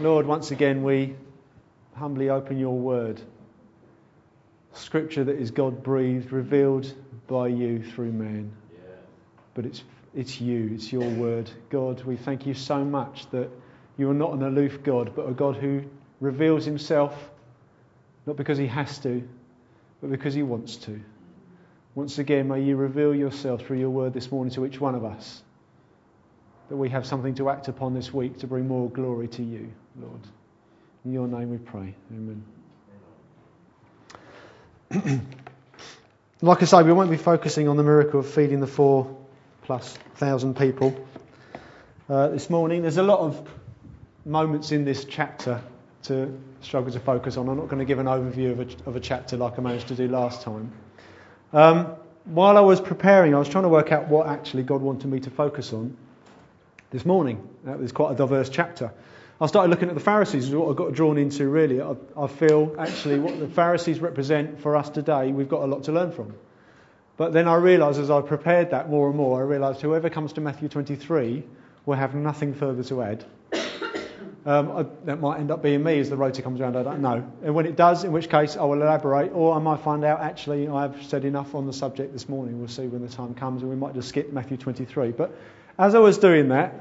Lord, once again we humbly open your word. Scripture that is God breathed, revealed by you through man. But it's, it's you, it's your word. God, we thank you so much that you are not an aloof God, but a God who reveals himself not because he has to, but because he wants to. Once again, may you reveal yourself through your word this morning to each one of us that we have something to act upon this week to bring more glory to you, Lord. In your name we pray. Amen. like I say, we won't be focusing on the miracle of feeding the four plus thousand people uh, this morning. There's a lot of moments in this chapter to struggle to focus on. I'm not going to give an overview of a, of a chapter like I managed to do last time. Um, while I was preparing, I was trying to work out what actually God wanted me to focus on this morning. That was quite a diverse chapter. I started looking at the Pharisees, is what I got drawn into really. I, I feel actually what the Pharisees represent for us today, we've got a lot to learn from. But then I realised as I prepared that more and more, I realised whoever comes to Matthew 23 will have nothing further to add. Um, I, that might end up being me as the rota comes around, I don't know. And when it does, in which case I will elaborate, or I might find out actually I've said enough on the subject this morning. We'll see when the time comes, and we might just skip Matthew 23. But as I was doing that,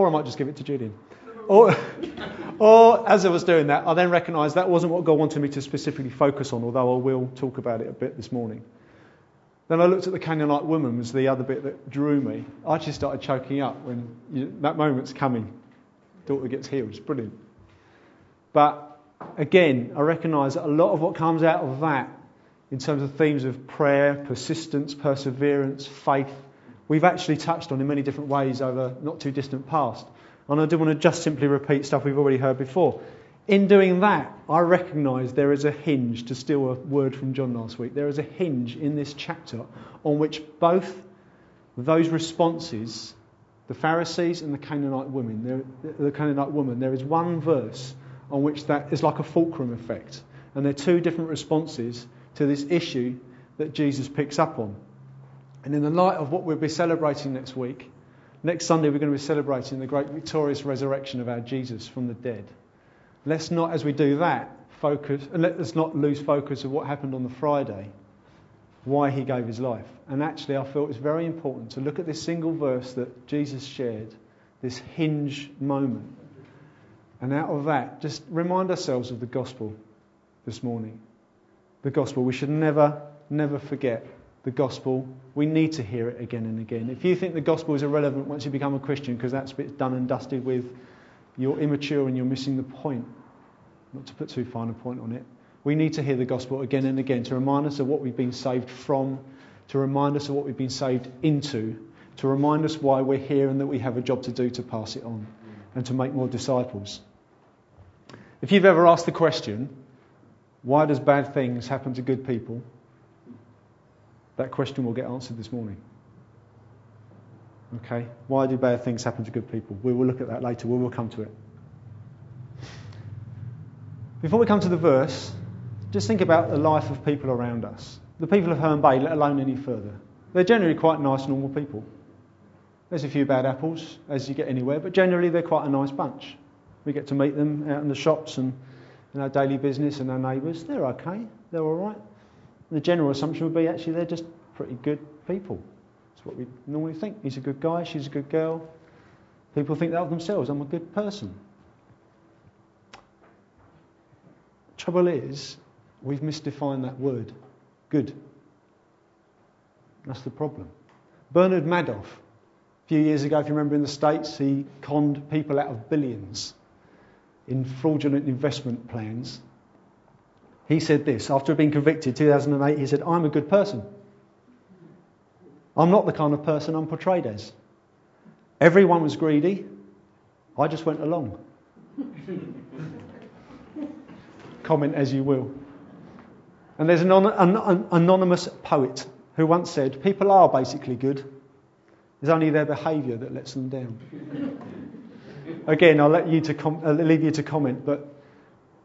or I might just give it to Julian. Or, or as I was doing that, I then recognised that wasn't what God wanted me to specifically focus on, although I will talk about it a bit this morning. Then I looked at the Canaanite woman was the other bit that drew me. I actually started choking up when you, that moment's coming. Daughter gets healed. It's brilliant. But again, I recognise that a lot of what comes out of that, in terms of themes of prayer, persistence, perseverance, faith, we've actually touched on in many different ways over not too distant past. And I do want to just simply repeat stuff we've already heard before. In doing that, I recognise there is a hinge, to steal a word from John last week, there is a hinge in this chapter on which both those responses, the Pharisees and the Canaanite women, the Canaanite woman, there is one verse on which that is like a fulcrum effect. And there are two different responses to this issue that Jesus picks up on. And in the light of what we'll be celebrating next week, next Sunday we're going to be celebrating the great victorious resurrection of our Jesus from the dead. Let's not, as we do that, focus, and let us not lose focus of what happened on the Friday, why he gave his life. And actually, I felt it's very important to look at this single verse that Jesus shared, this hinge moment. And out of that, just remind ourselves of the gospel this morning. The gospel. We should never, never forget the gospel. We need to hear it again and again. If you think the gospel is irrelevant once you become a Christian because that's bit done and dusted with, you're immature and you're missing the point. Not to put too fine a point on it. We need to hear the gospel again and again to remind us of what we've been saved from, to remind us of what we've been saved into, to remind us why we're here and that we have a job to do to pass it on and to make more disciples. If you've ever asked the question, why does bad things happen to good people? That question will get answered this morning. Okay? Why do bad things happen to good people? We will look at that later. We will come to it. Before we come to the verse, just think about the life of people around us. The people of Herne Bay, let alone any further. They're generally quite nice, normal people. There's a few bad apples as you get anywhere, but generally they're quite a nice bunch. We get to meet them out in the shops and in our daily business and our neighbours. They're okay. They're all right the general assumption would be actually they're just pretty good people. That's what we normally think. He's a good guy, she's a good girl. People think that of themselves. I'm a good person. Trouble is, we've misdefined that word, good. That's the problem. Bernard Madoff, a few years ago, if you remember in the States, he conned people out of billions in fraudulent investment plans he said this after being convicted 2008 he said i'm a good person. I'm not the kind of person i'm portrayed as. Everyone was greedy. I just went along. Comment as you will. And there's an, an, an anonymous poet who once said people are basically good. It's only their behaviour that lets them down. Again i'll let you to com- I'll leave you to comment but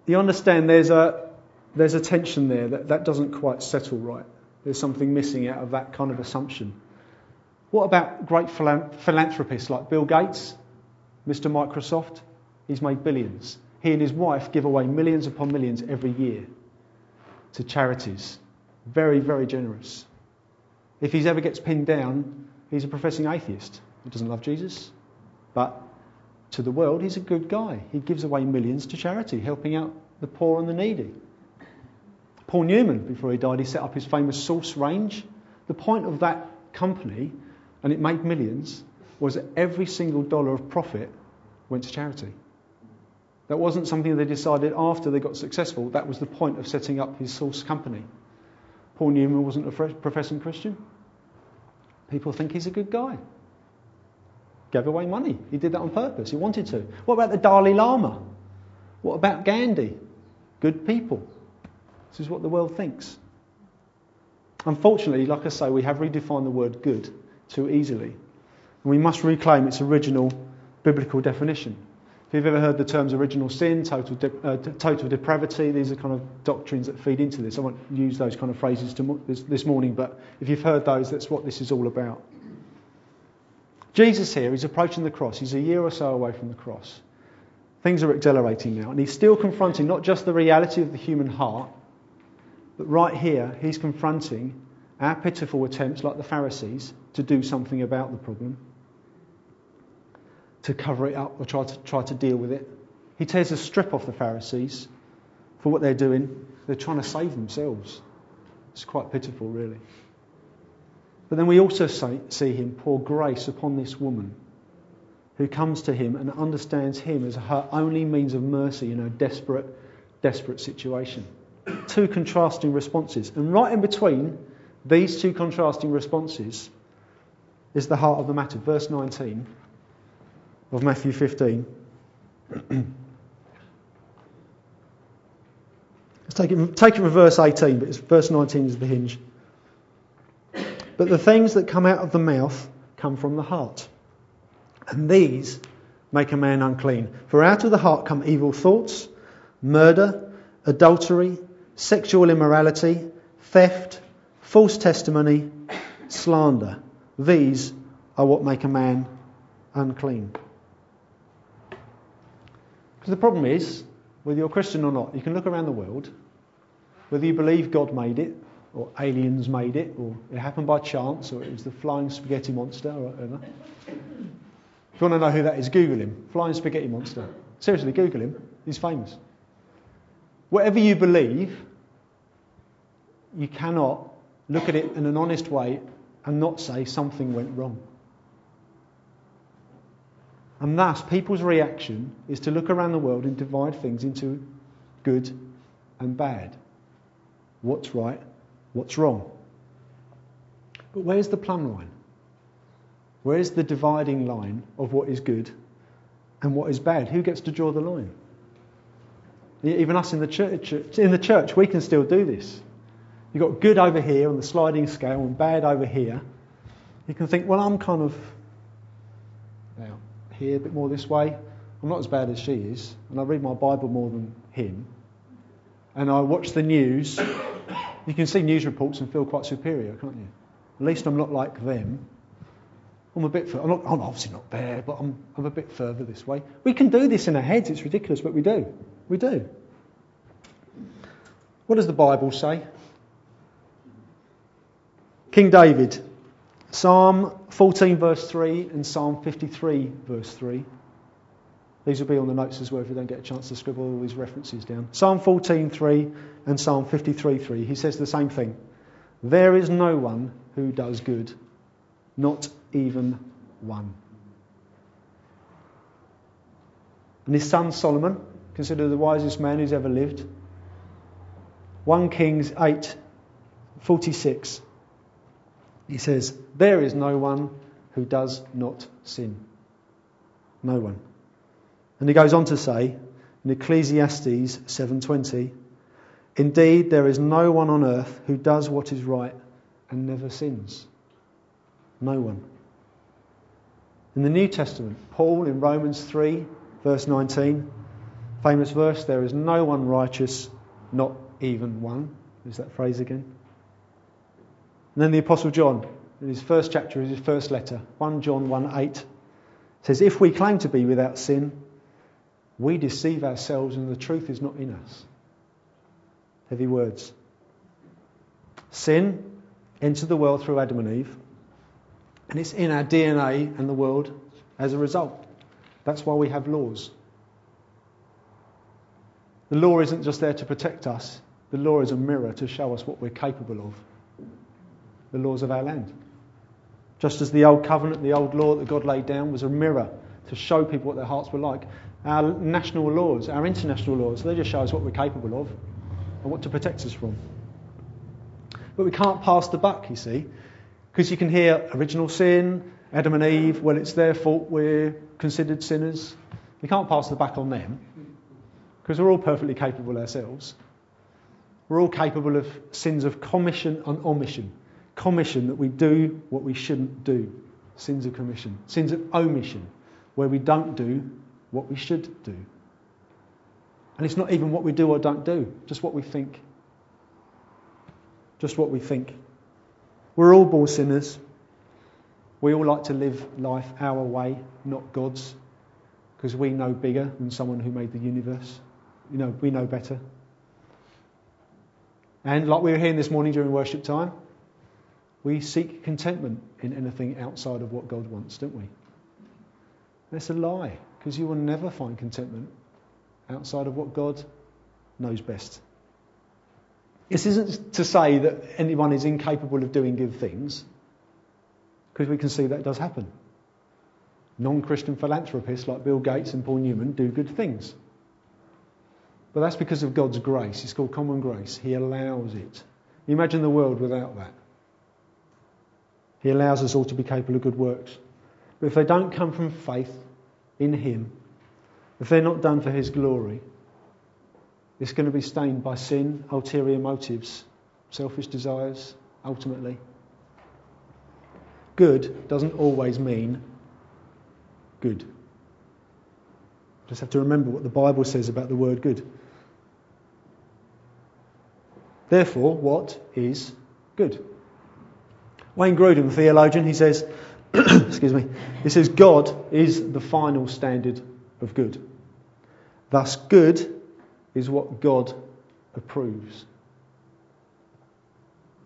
you understand there's a there's a tension there that, that doesn't quite settle right. There's something missing out of that kind of assumption. What about great philanthropists like Bill Gates, Mr. Microsoft? He's made billions. he and his wife give away millions upon millions every year to charities. Very, very generous. If he ever gets pinned down, he's a professing atheist. He doesn't love Jesus. But to the world, he's a good guy. He gives away millions to charity, helping out the poor and the needy. Paul Newman, before he died, he set up his famous Sauce range. The point of that company, and it made millions, was that every single dollar of profit went to charity. That wasn't something they decided after they got successful. That was the point of setting up his Sauce company. Paul Newman wasn't a professing Christian. People think he's a good guy. Gave away money. He did that on purpose. He wanted to. What about the Dalai Lama? What about Gandhi? Good people. This is what the world thinks. Unfortunately, like I say, we have redefined the word good too easily. And we must reclaim its original biblical definition. If you've ever heard the terms original sin, total, de- uh, total depravity, these are kind of doctrines that feed into this. I won't use those kind of phrases to, this, this morning, but if you've heard those, that's what this is all about. Jesus here, he's approaching the cross. He's a year or so away from the cross. Things are accelerating now, and he's still confronting not just the reality of the human heart, but right here, he's confronting our pitiful attempts, like the Pharisees, to do something about the problem to cover it up or try to, try to deal with it. He tears a strip off the Pharisees for what they're doing. They're trying to save themselves. It's quite pitiful, really. But then we also see him pour grace upon this woman who comes to him and understands him as her only means of mercy in her desperate, desperate situation. Two contrasting responses. And right in between these two contrasting responses is the heart of the matter. Verse 19 of Matthew 15. Let's take it, take it from verse 18, but verse 19 is the hinge. But the things that come out of the mouth come from the heart, and these make a man unclean. For out of the heart come evil thoughts, murder, adultery, sexual immorality, theft, false testimony, slander. These are what make a man unclean. Because the problem is, whether you're Christian or not, you can look around the world, whether you believe God made it, or aliens made it, or it happened by chance, or it was the flying spaghetti monster, or whatever. If you want to know who that is, Google him. Flying spaghetti monster. Seriously, Google him. He's famous. Whatever you believe, you cannot look at it in an honest way and not say something went wrong. And thus, people's reaction is to look around the world and divide things into good and bad. What's right, what's wrong. But where's the plumb line? Where's the dividing line of what is good and what is bad? Who gets to draw the line? Even us in the church, in the church, we can still do this. You've got good over here on the sliding scale and bad over here. You can think, well, I'm kind of now here, a bit more this way. I'm not as bad as she is, and I read my Bible more than him. And I watch the news. You can see news reports and feel quite superior, can't you? At least I'm not like them. I'm a bit. I'm, not, I'm obviously not there, but I'm, I'm a bit further this way. We can do this in our heads. It's ridiculous, but we do. We do. What does the Bible say? King David Psalm 14, verse 3, and Psalm 53, verse 3. These will be on the notes as well if you don't get a chance to scribble all these references down. Psalm 14:3 and Psalm 53:3. He says the same thing. There is no one who does good, not even one. And his son Solomon, considered the wisest man who's ever lived. 1 Kings 8:46. He says, There is no one who does not sin. No one. And he goes on to say in Ecclesiastes 7:20, Indeed, there is no one on earth who does what is right and never sins. No one. In the New Testament, Paul in Romans 3, verse 19, famous verse, there is no one righteous, not even one. Is that phrase again? And then the Apostle John, in his first chapter, in his first letter, 1 John 1 8, says, If we claim to be without sin, we deceive ourselves and the truth is not in us. Heavy words. Sin entered the world through Adam and Eve, and it's in our DNA and the world as a result. That's why we have laws. The law isn't just there to protect us, the law is a mirror to show us what we're capable of. The laws of our land. Just as the old covenant, the old law that God laid down was a mirror to show people what their hearts were like. Our national laws, our international laws, they just show us what we're capable of and what to protect us from. But we can't pass the buck, you see, because you can hear original sin, Adam and Eve, well, it's their fault we're considered sinners. We can't pass the buck on them because we're all perfectly capable ourselves. We're all capable of sins of commission and omission. Commission, that we do what we shouldn't do. Sins of commission. Sins of omission, where we don't do what we should do. And it's not even what we do or don't do, just what we think. Just what we think. We're all born sinners. We all like to live life our way, not God's, because we know bigger than someone who made the universe. You know, we know better. And like we were hearing this morning during worship time, we seek contentment in anything outside of what God wants, don't we? That's a lie, because you will never find contentment outside of what God knows best. This isn't to say that anyone is incapable of doing good things, because we can see that does happen. Non Christian philanthropists like Bill Gates and Paul Newman do good things. But that's because of God's grace. It's called common grace. He allows it. Imagine the world without that. He allows us all to be capable of good works. But if they don't come from faith in Him, if they're not done for His glory, it's going to be stained by sin, ulterior motives, selfish desires, ultimately. Good doesn't always mean good. Just have to remember what the Bible says about the word good. Therefore, what is good? Wayne Grudem, theologian, he says, excuse me, he says, God is the final standard of good. Thus, good is what God approves.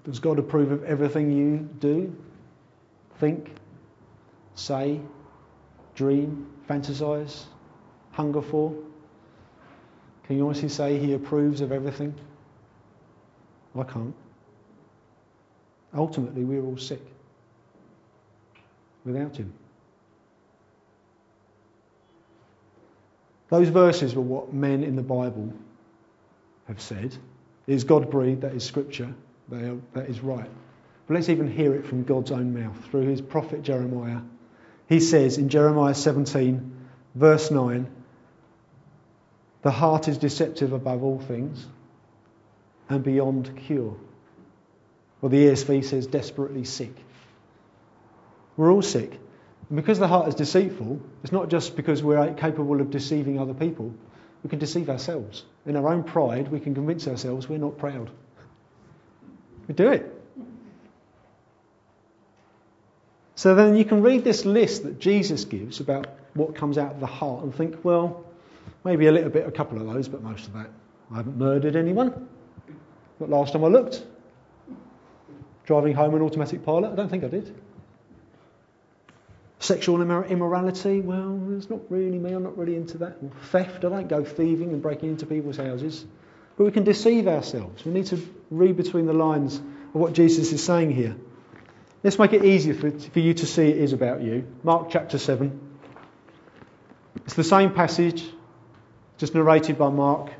Does God approve of everything you do, think, say, dream, fantasize, hunger for? Can you honestly say He approves of everything? I can't. Ultimately, we're all sick without Him. Those verses were what men in the Bible have said. Is God breathed? That is scripture. that is right. But let's even hear it from God's own mouth through his prophet Jeremiah. He says in Jeremiah 17, verse 9, The heart is deceptive above all things and beyond cure. Well, the ESV says desperately sick. We're all sick. And because the heart is deceitful, it's not just because we're capable of deceiving other people, we can deceive ourselves. In our own pride, we can convince ourselves we're not proud. We do it. So then you can read this list that Jesus gives about what comes out of the heart and think, well, maybe a little bit, a couple of those, but most of that. I haven't murdered anyone. Last time I looked, driving home an automatic pilot, I don't think I did. Sexual immorality, well, it's not really me, I'm not really into that. Theft, I don't go thieving and breaking into people's houses. But we can deceive ourselves. We need to read between the lines of what Jesus is saying here. Let's make it easier for, for you to see it is about you. Mark chapter 7. It's the same passage, just narrated by Mark,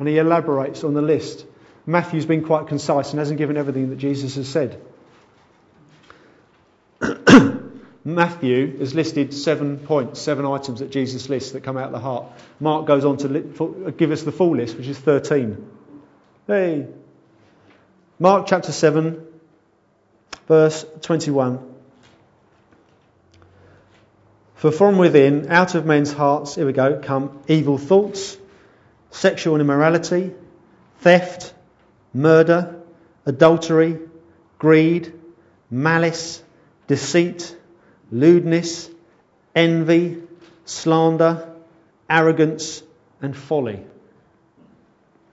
and he elaborates on the list. Matthew's been quite concise and hasn't given everything that Jesus has said. Matthew has listed seven points, seven items that Jesus lists that come out of the heart. Mark goes on to give us the full list, which is 13. Hey. Mark chapter 7, verse 21. For from within, out of men's hearts, here we go, come evil thoughts, sexual immorality, theft, murder, adultery, greed, malice, deceit, lewdness, envy, slander, arrogance, and folly.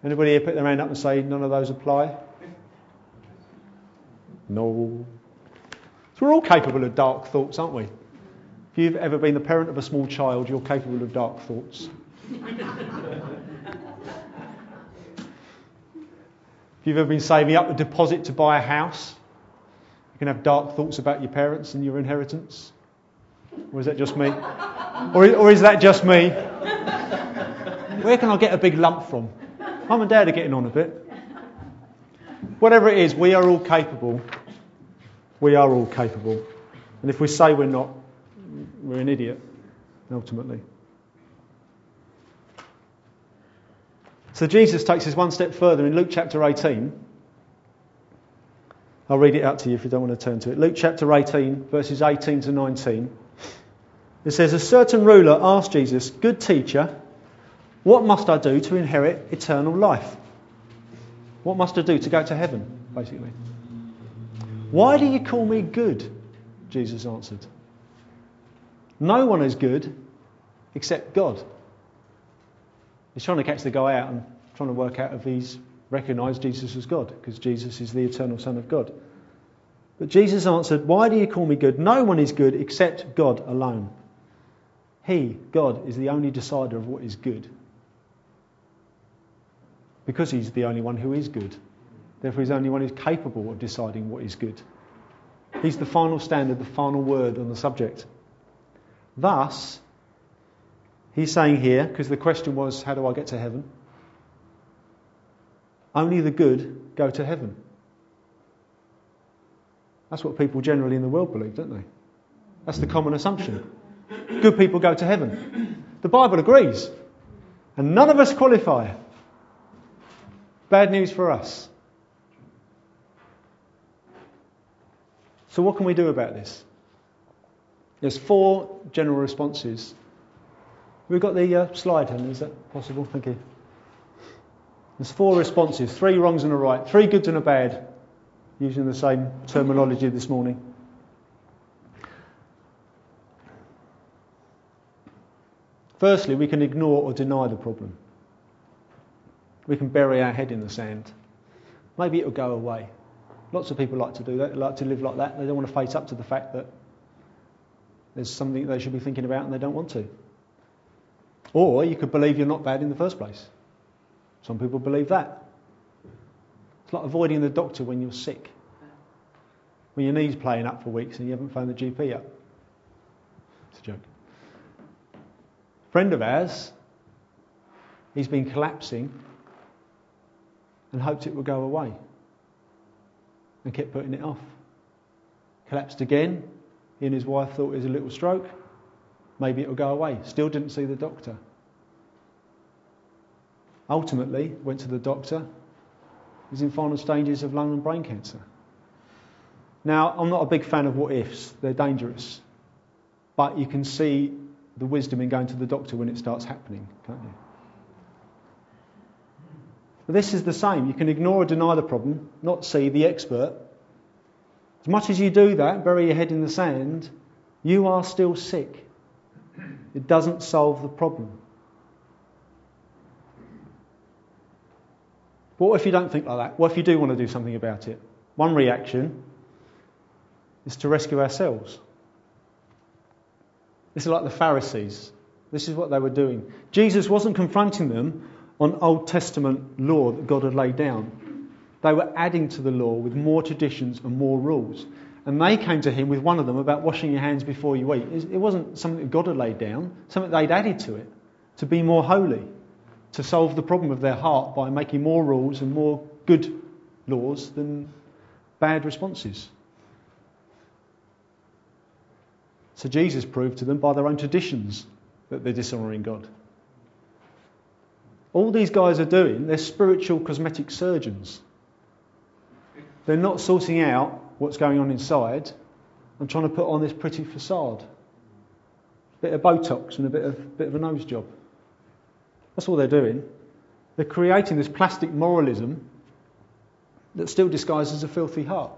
Anybody here put their hand up and say none of those apply? No. So we're all capable of dark thoughts, aren't we? If you've ever been the parent of a small child, you're capable of dark thoughts. If you've ever been saving up a deposit to buy a house, you can have dark thoughts about your parents and your inheritance. Or is that just me? Or, or is that just me? Where can I get a big lump from? Mum and Dad are getting on a bit. Whatever it is, we are all capable. We are all capable. And if we say we're not, we're an idiot, ultimately. So Jesus takes us one step further in Luke chapter 18. I'll read it out to you if you don't want to turn to it. Luke chapter 18, verses 18 to 19. It says, A certain ruler asked Jesus, Good teacher, what must I do to inherit eternal life? What must I do to go to heaven, basically? Why do you call me good? Jesus answered. No one is good except God. He's trying to catch the guy out and trying to work out if he's recognized Jesus as God, because Jesus is the eternal Son of God. But Jesus answered, Why do you call me good? No one is good except God alone. He, God, is the only decider of what is good. Because he's the only one who is good. Therefore, he's the only one who's capable of deciding what is good. He's the final standard, the final word on the subject. Thus, He's saying here, because the question was, how do I get to heaven? Only the good go to heaven. That's what people generally in the world believe, don't they? That's the common assumption. Good people go to heaven. The Bible agrees. And none of us qualify. Bad news for us. So, what can we do about this? There's four general responses We've got the uh, slide, Helen. Is that possible? Thank you. There's four responses three wrongs and a right, three goods and a bad, using the same terminology this morning. Firstly, we can ignore or deny the problem. We can bury our head in the sand. Maybe it'll go away. Lots of people like to do that, they like to live like that. They don't want to face up to the fact that there's something they should be thinking about and they don't want to. Or you could believe you're not bad in the first place. Some people believe that. It's like avoiding the doctor when you're sick. When your knee's playing up for weeks and you haven't phoned the GP up. It's a joke. A friend of ours, he's been collapsing and hoped it would go away and kept putting it off. Collapsed again. He and his wife thought it was a little stroke. Maybe it'll go away. Still didn't see the doctor. Ultimately, went to the doctor. He's in final stages of lung and brain cancer. Now, I'm not a big fan of what ifs, they're dangerous. But you can see the wisdom in going to the doctor when it starts happening, can't you? This is the same. You can ignore or deny the problem, not see the expert. As much as you do that, bury your head in the sand, you are still sick. It doesn't solve the problem. What if you don't think like that? What if you do want to do something about it? One reaction is to rescue ourselves. This is like the Pharisees. This is what they were doing. Jesus wasn't confronting them on Old Testament law that God had laid down. They were adding to the law with more traditions and more rules. And they came to him with one of them about washing your hands before you eat. It wasn't something that God had laid down, something they'd added to it to be more holy, to solve the problem of their heart by making more rules and more good laws than bad responses. So Jesus proved to them by their own traditions that they're dishonouring God. All these guys are doing, they're spiritual cosmetic surgeons. They're not sorting out what's going on inside and trying to put on this pretty facade. A bit of Botox and a bit of, bit of a nose job. That's all they're doing. They're creating this plastic moralism that still disguises a filthy heart.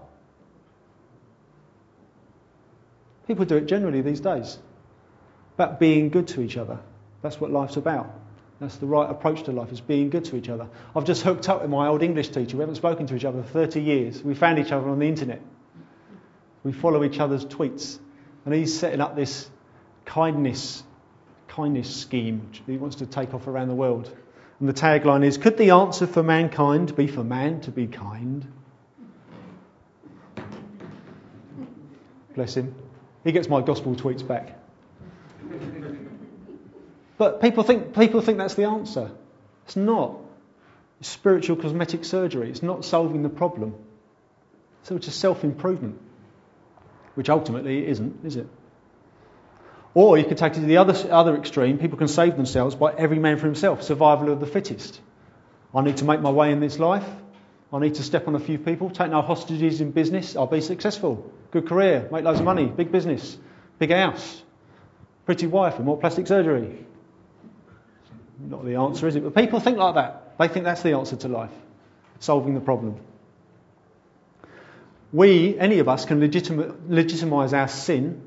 People do it generally these days about being good to each other. That's what life's about. That's the right approach to life, is being good to each other. I've just hooked up with my old English teacher. We haven't spoken to each other for 30 years. We found each other on the internet. We follow each other's tweets. And he's setting up this kindness, kindness scheme that he wants to take off around the world. And the tagline is Could the answer for mankind be for man to be kind? Bless him. He gets my gospel tweets back. But people think, people think that's the answer. It's not. It's spiritual cosmetic surgery. It's not solving the problem. So it's a self improvement, which ultimately isn't, is it? Or you could take it to the other, other extreme. People can save themselves by every man for himself, survival of the fittest. I need to make my way in this life. I need to step on a few people, take no hostages in business. I'll be successful. Good career, make loads of money, big business, big house, pretty wife, and more plastic surgery not the answer, is it? But people think like that. They think that's the answer to life, solving the problem. We, any of us, can legitimize our sin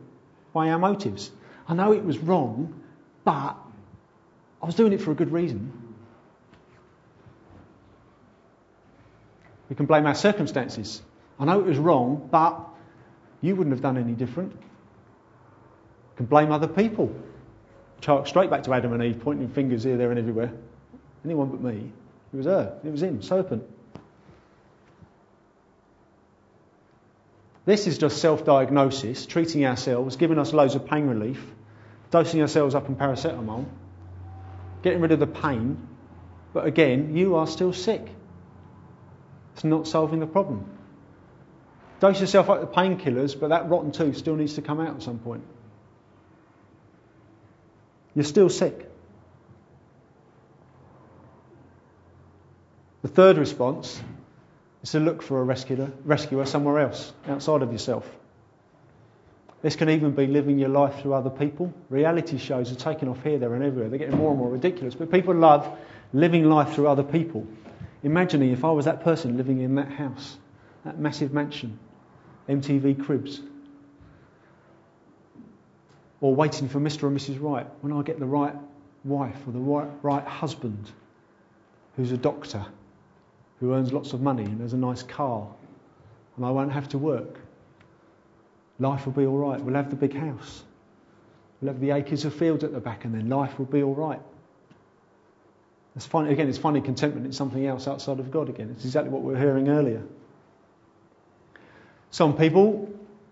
by our motives. I know it was wrong, but I was doing it for a good reason. We can blame our circumstances. I know it was wrong, but you wouldn't have done any different. We can blame other people chalk straight back to Adam and Eve, pointing fingers here, there, and everywhere. Anyone but me. It was her. It was him, serpent. This is just self diagnosis, treating ourselves, giving us loads of pain relief, dosing ourselves up in paracetamol, getting rid of the pain. But again, you are still sick. It's not solving the problem. Dose yourself up with painkillers, but that rotten tooth still needs to come out at some point. You're still sick. The third response is to look for a rescuer, rescuer somewhere else, outside of yourself. This can even be living your life through other people. Reality shows are taking off here, there, and everywhere. They're getting more and more ridiculous. But people love living life through other people. Imagining if I was that person living in that house, that massive mansion, MTV cribs, or waiting for Mr. and Mrs. Right. When I get the right wife or the right, right husband who's a doctor, who earns lots of money and has a nice car, and I won't have to work, life will be all right. We'll have the big house. We'll have the acres of fields at the back, and then life will be all right. It's funny, again, it's finding contentment in something else outside of God again. It's exactly what we were hearing earlier. Some people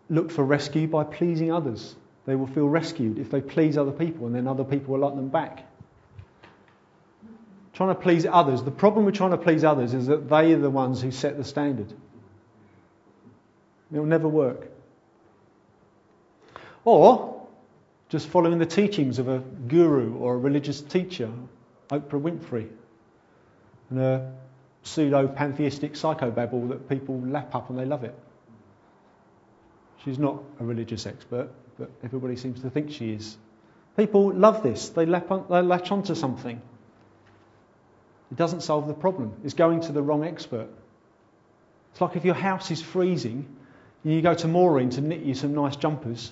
look for rescue by pleasing others. They will feel rescued if they please other people and then other people will like them back. Trying to please others. The problem with trying to please others is that they are the ones who set the standard. It will never work. Or just following the teachings of a guru or a religious teacher, Oprah Winfrey, and a pseudo pantheistic psychobabble that people lap up and they love it. She's not a religious expert, but everybody seems to think she is. People love this. They, on, they latch onto something. It doesn't solve the problem. It's going to the wrong expert. It's like if your house is freezing and you go to Maureen to knit you some nice jumpers.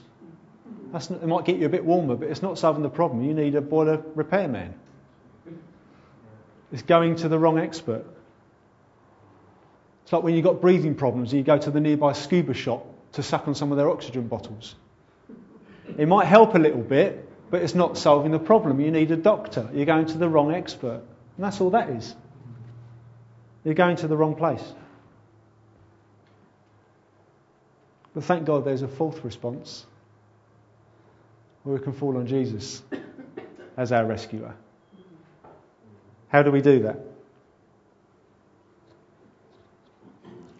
Not, it might get you a bit warmer, but it's not solving the problem. You need a boiler repairman. It's going to the wrong expert. It's like when you've got breathing problems and you go to the nearby scuba shop to suck on some of their oxygen bottles. It might help a little bit, but it's not solving the problem. You need a doctor. You're going to the wrong expert. And that's all that is. You're going to the wrong place. But thank God there's a fourth response where we can fall on Jesus as our rescuer. How do we do that?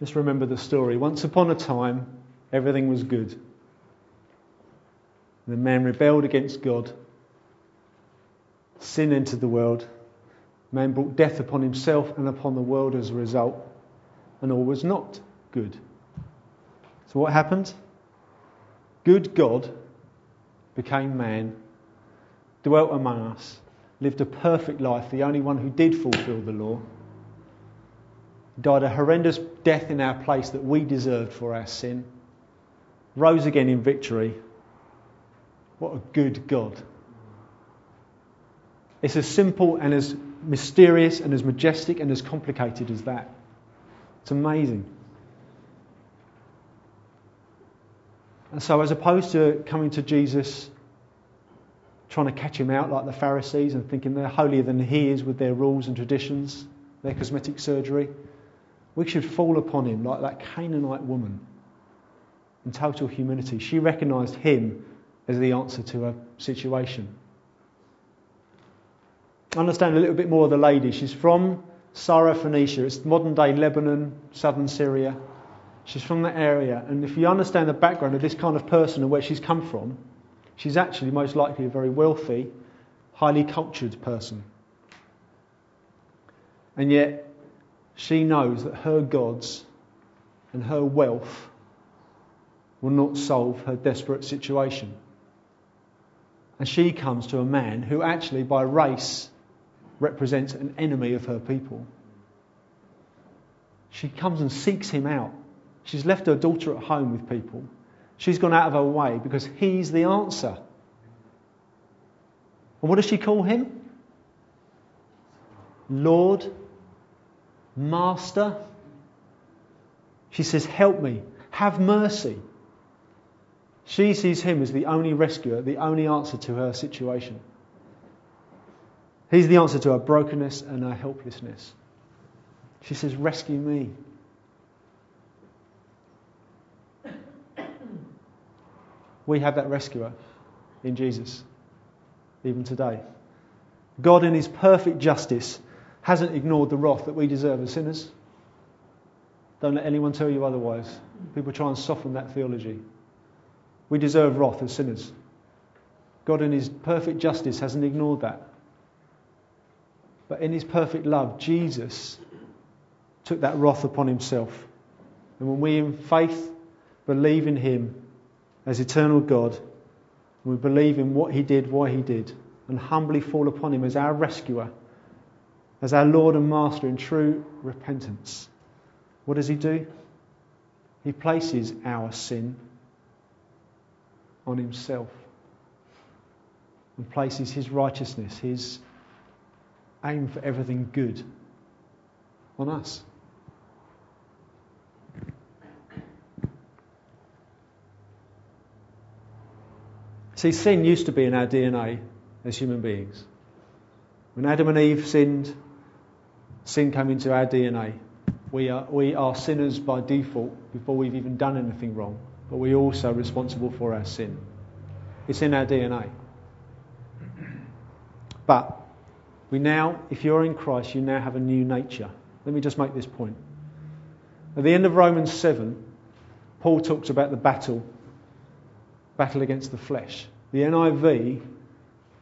Just remember the story. Once upon a time, everything was good. The man rebelled against God. Sin entered the world. Man brought death upon himself and upon the world as a result. And all was not good. So what happened? Good God became man, dwelt among us, lived a perfect life, the only one who did fulfill the law, died a horrendous death in our place that we deserved for our sin, rose again in victory, what a good God. It's as simple and as mysterious and as majestic and as complicated as that. It's amazing. And so, as opposed to coming to Jesus trying to catch him out like the Pharisees and thinking they're holier than he is with their rules and traditions, their cosmetic surgery, we should fall upon him like that Canaanite woman in total humility. She recognized him as the answer to her situation. Understand a little bit more of the lady. She's from Syrophoenicia. It's modern day Lebanon, southern Syria. She's from that area. And if you understand the background of this kind of person and where she's come from, she's actually most likely a very wealthy, highly cultured person. And yet, she knows that her gods and her wealth will not solve her desperate situation. And she comes to a man who actually, by race, represents an enemy of her people. She comes and seeks him out She's left her daughter at home with people. She's gone out of her way because he's the answer. And what does she call him? Lord, Master. She says, Help me, have mercy. She sees him as the only rescuer, the only answer to her situation. He's the answer to her brokenness and her helplessness. She says, Rescue me. We have that rescuer in Jesus, even today. God, in his perfect justice, hasn't ignored the wrath that we deserve as sinners. Don't let anyone tell you otherwise. People try and soften that theology. We deserve wrath as sinners. God, in his perfect justice, hasn't ignored that. But in his perfect love, Jesus took that wrath upon himself. And when we, in faith, believe in him, as eternal God, we believe in what He did, why He did, and humbly fall upon Him as our rescuer, as our Lord and Master in true repentance, what does He do? He places our sin on Himself and places His righteousness, His aim for everything good on us. See, sin used to be in our DNA as human beings. When Adam and Eve sinned, sin came into our DNA. We are, we are sinners by default before we've even done anything wrong, but we're also responsible for our sin. It's in our DNA. But we now, if you're in Christ, you now have a new nature. Let me just make this point. At the end of Romans 7, Paul talks about the battle battle against the flesh. The NIV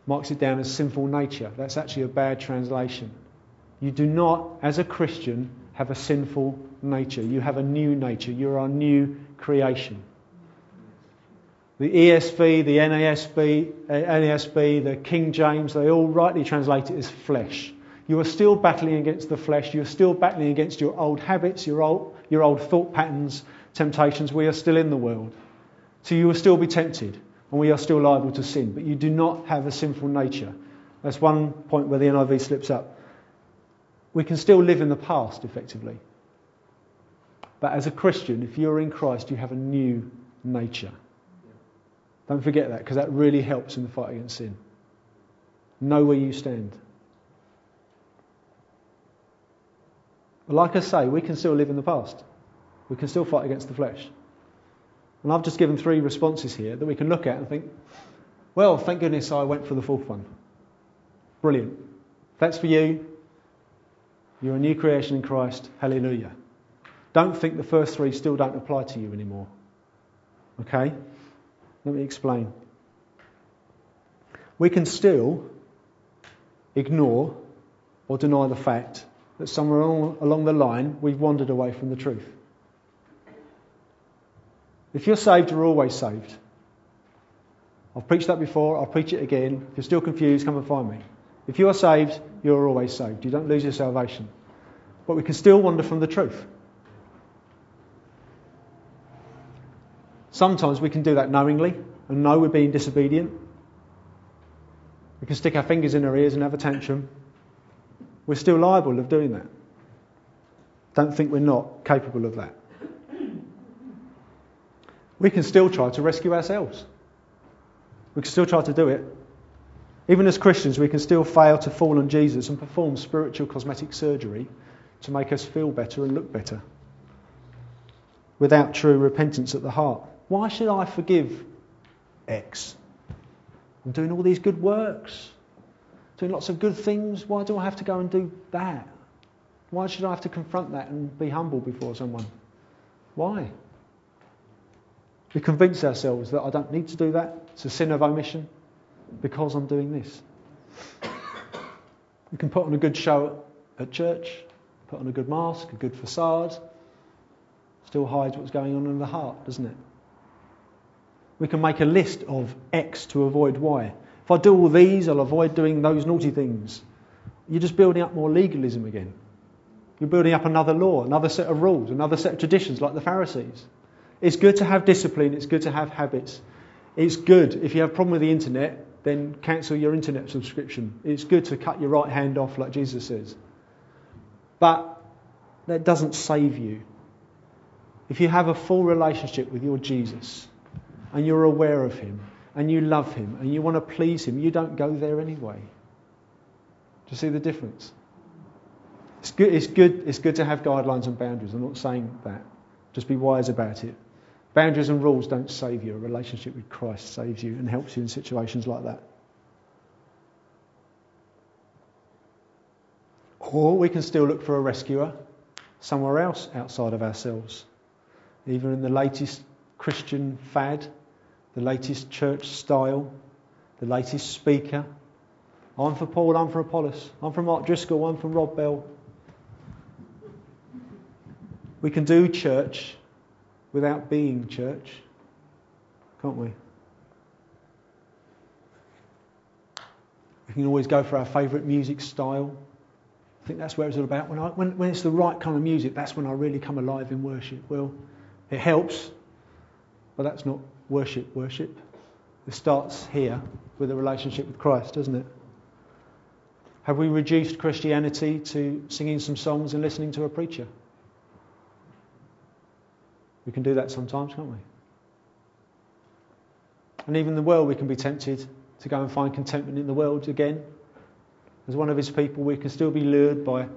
marks it down as sinful nature. That's actually a bad translation. You do not, as a Christian, have a sinful nature. You have a new nature. You're a new creation. The ESV, the NASB, NASB, the King James, they all rightly translate it as flesh. You are still battling against the flesh. You are still battling against your old habits, your old, your old thought patterns, temptations. We are still in the world. So you will still be tempted, and we are still liable to sin, but you do not have a sinful nature. That's one point where the NIV slips up. We can still live in the past, effectively. But as a Christian, if you're in Christ, you have a new nature. Don't forget that, because that really helps in the fight against sin. Know where you stand. But like I say, we can still live in the past. We can still fight against the flesh. And I've just given three responses here that we can look at and think, well, thank goodness I went for the fourth one. Brilliant. That's for you. You're a new creation in Christ. Hallelujah. Don't think the first three still don't apply to you anymore. Okay? Let me explain. We can still ignore or deny the fact that somewhere along the line we've wandered away from the truth. If you're saved, you're always saved. I've preached that before, I'll preach it again. If you're still confused, come and find me. If you are saved, you're always saved. You don't lose your salvation. But we can still wander from the truth. Sometimes we can do that knowingly and know we're being disobedient. We can stick our fingers in our ears and have a tantrum. We're still liable of doing that. Don't think we're not capable of that. We can still try to rescue ourselves. We can still try to do it. Even as Christians, we can still fail to fall on Jesus and perform spiritual cosmetic surgery to make us feel better and look better without true repentance at the heart. Why should I forgive X? I'm doing all these good works, doing lots of good things. Why do I have to go and do that? Why should I have to confront that and be humble before someone? Why? We convince ourselves that I don't need to do that. It's a sin of omission because I'm doing this. We can put on a good show at church, put on a good mask, a good facade, still hides what's going on in the heart, doesn't it? We can make a list of X to avoid Y. If I do all these, I'll avoid doing those naughty things. You're just building up more legalism again. You're building up another law, another set of rules, another set of traditions like the Pharisees. It's good to have discipline, it's good to have habits. It's good, if you have a problem with the internet, then cancel your internet subscription. It's good to cut your right hand off, like Jesus says. But that doesn't save you. If you have a full relationship with your Jesus and you're aware of him and you love him and you want to please him, you don't go there anyway. Do you see the difference? It's good, it's good, it's good to have guidelines and boundaries. I'm not saying that. Just be wise about it. Boundaries and rules don't save you. A relationship with Christ saves you and helps you in situations like that. Or we can still look for a rescuer somewhere else outside of ourselves even in the latest Christian fad, the latest church style, the latest speaker. I'm for Paul, I'm for Apollos, I'm from Mark Driscoll, I'm from Rob Bell. We can do church without being church, can't we? We can always go for our favourite music style. I think that's where it's all about. When, I, when, when it's the right kind of music, that's when I really come alive in worship. Well, it helps, but that's not worship, worship. It starts here with a relationship with Christ, doesn't it? Have we reduced Christianity to singing some songs and listening to a preacher? We can do that sometimes, can't we? And even the world, we can be tempted to go and find contentment in the world again. As one of his people, we can still be lured by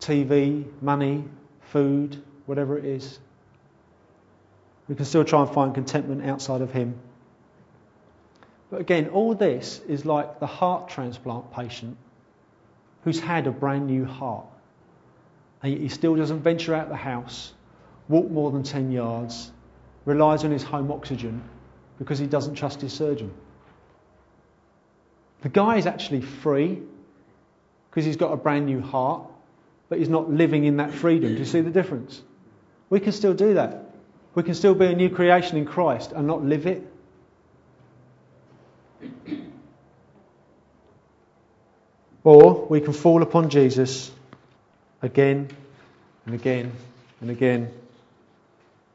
TV, money, food, whatever it is. We can still try and find contentment outside of Him. But again, all this is like the heart transplant patient who's had a brand new heart. And yet he still doesn't venture out the house, walk more than 10 yards, relies on his home oxygen because he doesn't trust his surgeon. The guy is actually free because he's got a brand new heart, but he's not living in that freedom. Do you see the difference? We can still do that. We can still be a new creation in Christ and not live it. Or we can fall upon Jesus again and again and again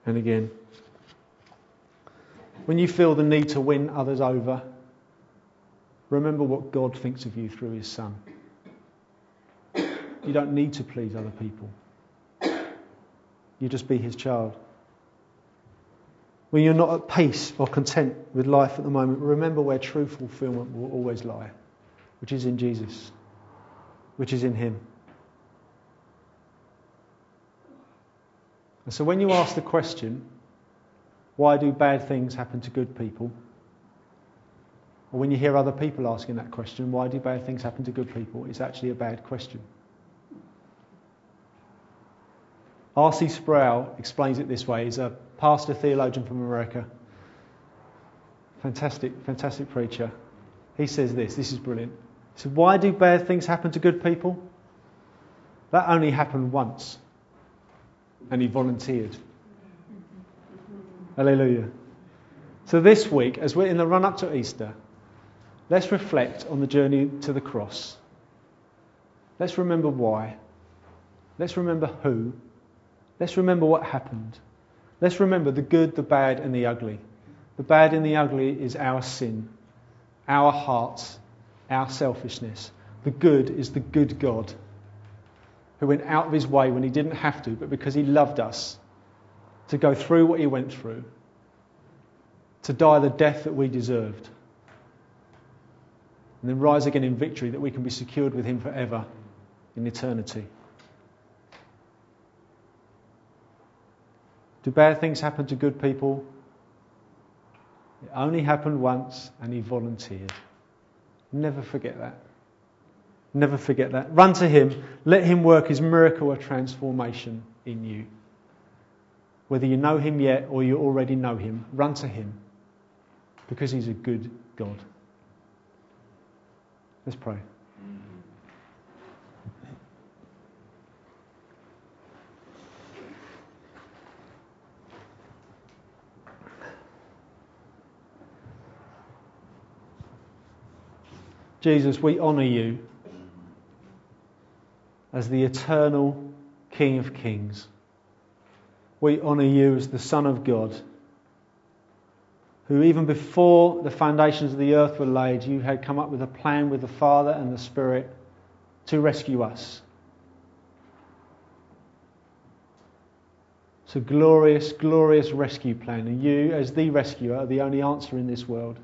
and again. When you feel the need to win others over, remember what God thinks of you through His Son. You don't need to please other people, you just be His child. When you're not at peace or content with life at the moment, remember where true fulfillment will always lie, which is in Jesus, which is in Him. And so when you ask the question, why do bad things happen to good people? Or when you hear other people asking that question, why do bad things happen to good people? It's actually a bad question. R.C. Sproul explains it this way. He's a pastor theologian from America. Fantastic, fantastic preacher. He says this. This is brilliant. He said, Why do bad things happen to good people? That only happened once. And he volunteered. Hallelujah. So this week, as we're in the run up to Easter, let's reflect on the journey to the cross. Let's remember why. Let's remember who. Let's remember what happened. Let's remember the good, the bad, and the ugly. The bad and the ugly is our sin, our hearts, our selfishness. The good is the good God who went out of his way when he didn't have to, but because he loved us, to go through what he went through, to die the death that we deserved, and then rise again in victory that we can be secured with him forever in eternity. Do bad things happen to good people? It only happened once and he volunteered. Never forget that. Never forget that. Run to him. Let him work his miracle of transformation in you. Whether you know him yet or you already know him, run to him because he's a good God. Let's pray. Jesus, we honour you as the eternal King of Kings. We honour you as the Son of God, who, even before the foundations of the earth were laid, you had come up with a plan with the Father and the Spirit to rescue us. It's a glorious, glorious rescue plan. And you, as the rescuer, are the only answer in this world.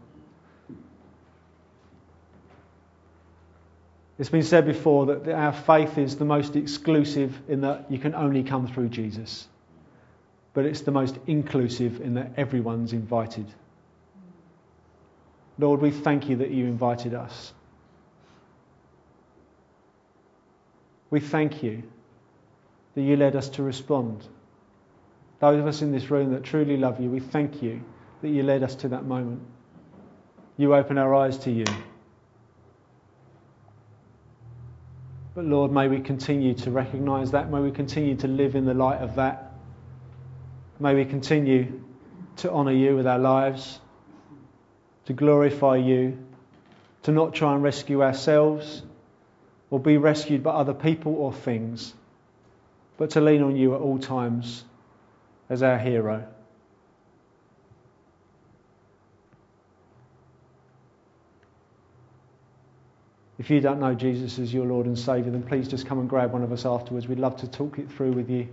It's been said before that our faith is the most exclusive in that you can only come through Jesus. But it's the most inclusive in that everyone's invited. Lord, we thank you that you invited us. We thank you that you led us to respond. Those of us in this room that truly love you, we thank you that you led us to that moment. You open our eyes to you. But Lord, may we continue to recognize that. May we continue to live in the light of that. May we continue to honour you with our lives, to glorify you, to not try and rescue ourselves or be rescued by other people or things, but to lean on you at all times as our hero. If you don't know Jesus as your Lord and Saviour, then please just come and grab one of us afterwards. We'd love to talk it through with you.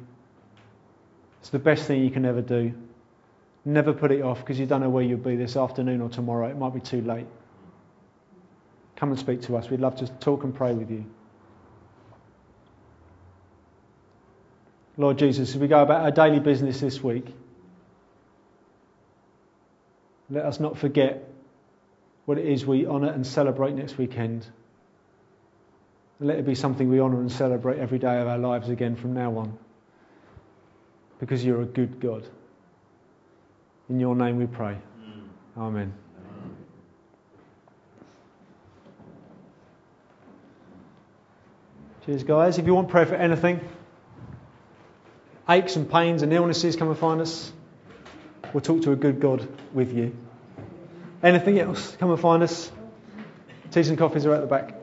It's the best thing you can ever do. Never put it off because you don't know where you'll be this afternoon or tomorrow. It might be too late. Come and speak to us. We'd love to talk and pray with you. Lord Jesus, as we go about our daily business this week, let us not forget what it is we honour and celebrate next weekend. Let it be something we honour and celebrate every day of our lives again from now on. Because you're a good God. In your name we pray. Mm. Amen. Cheers, guys. If you want prayer for anything, aches and pains and illnesses, come and find us. We'll talk to a good God with you. Anything else, come and find us. Teas and coffees are at the back.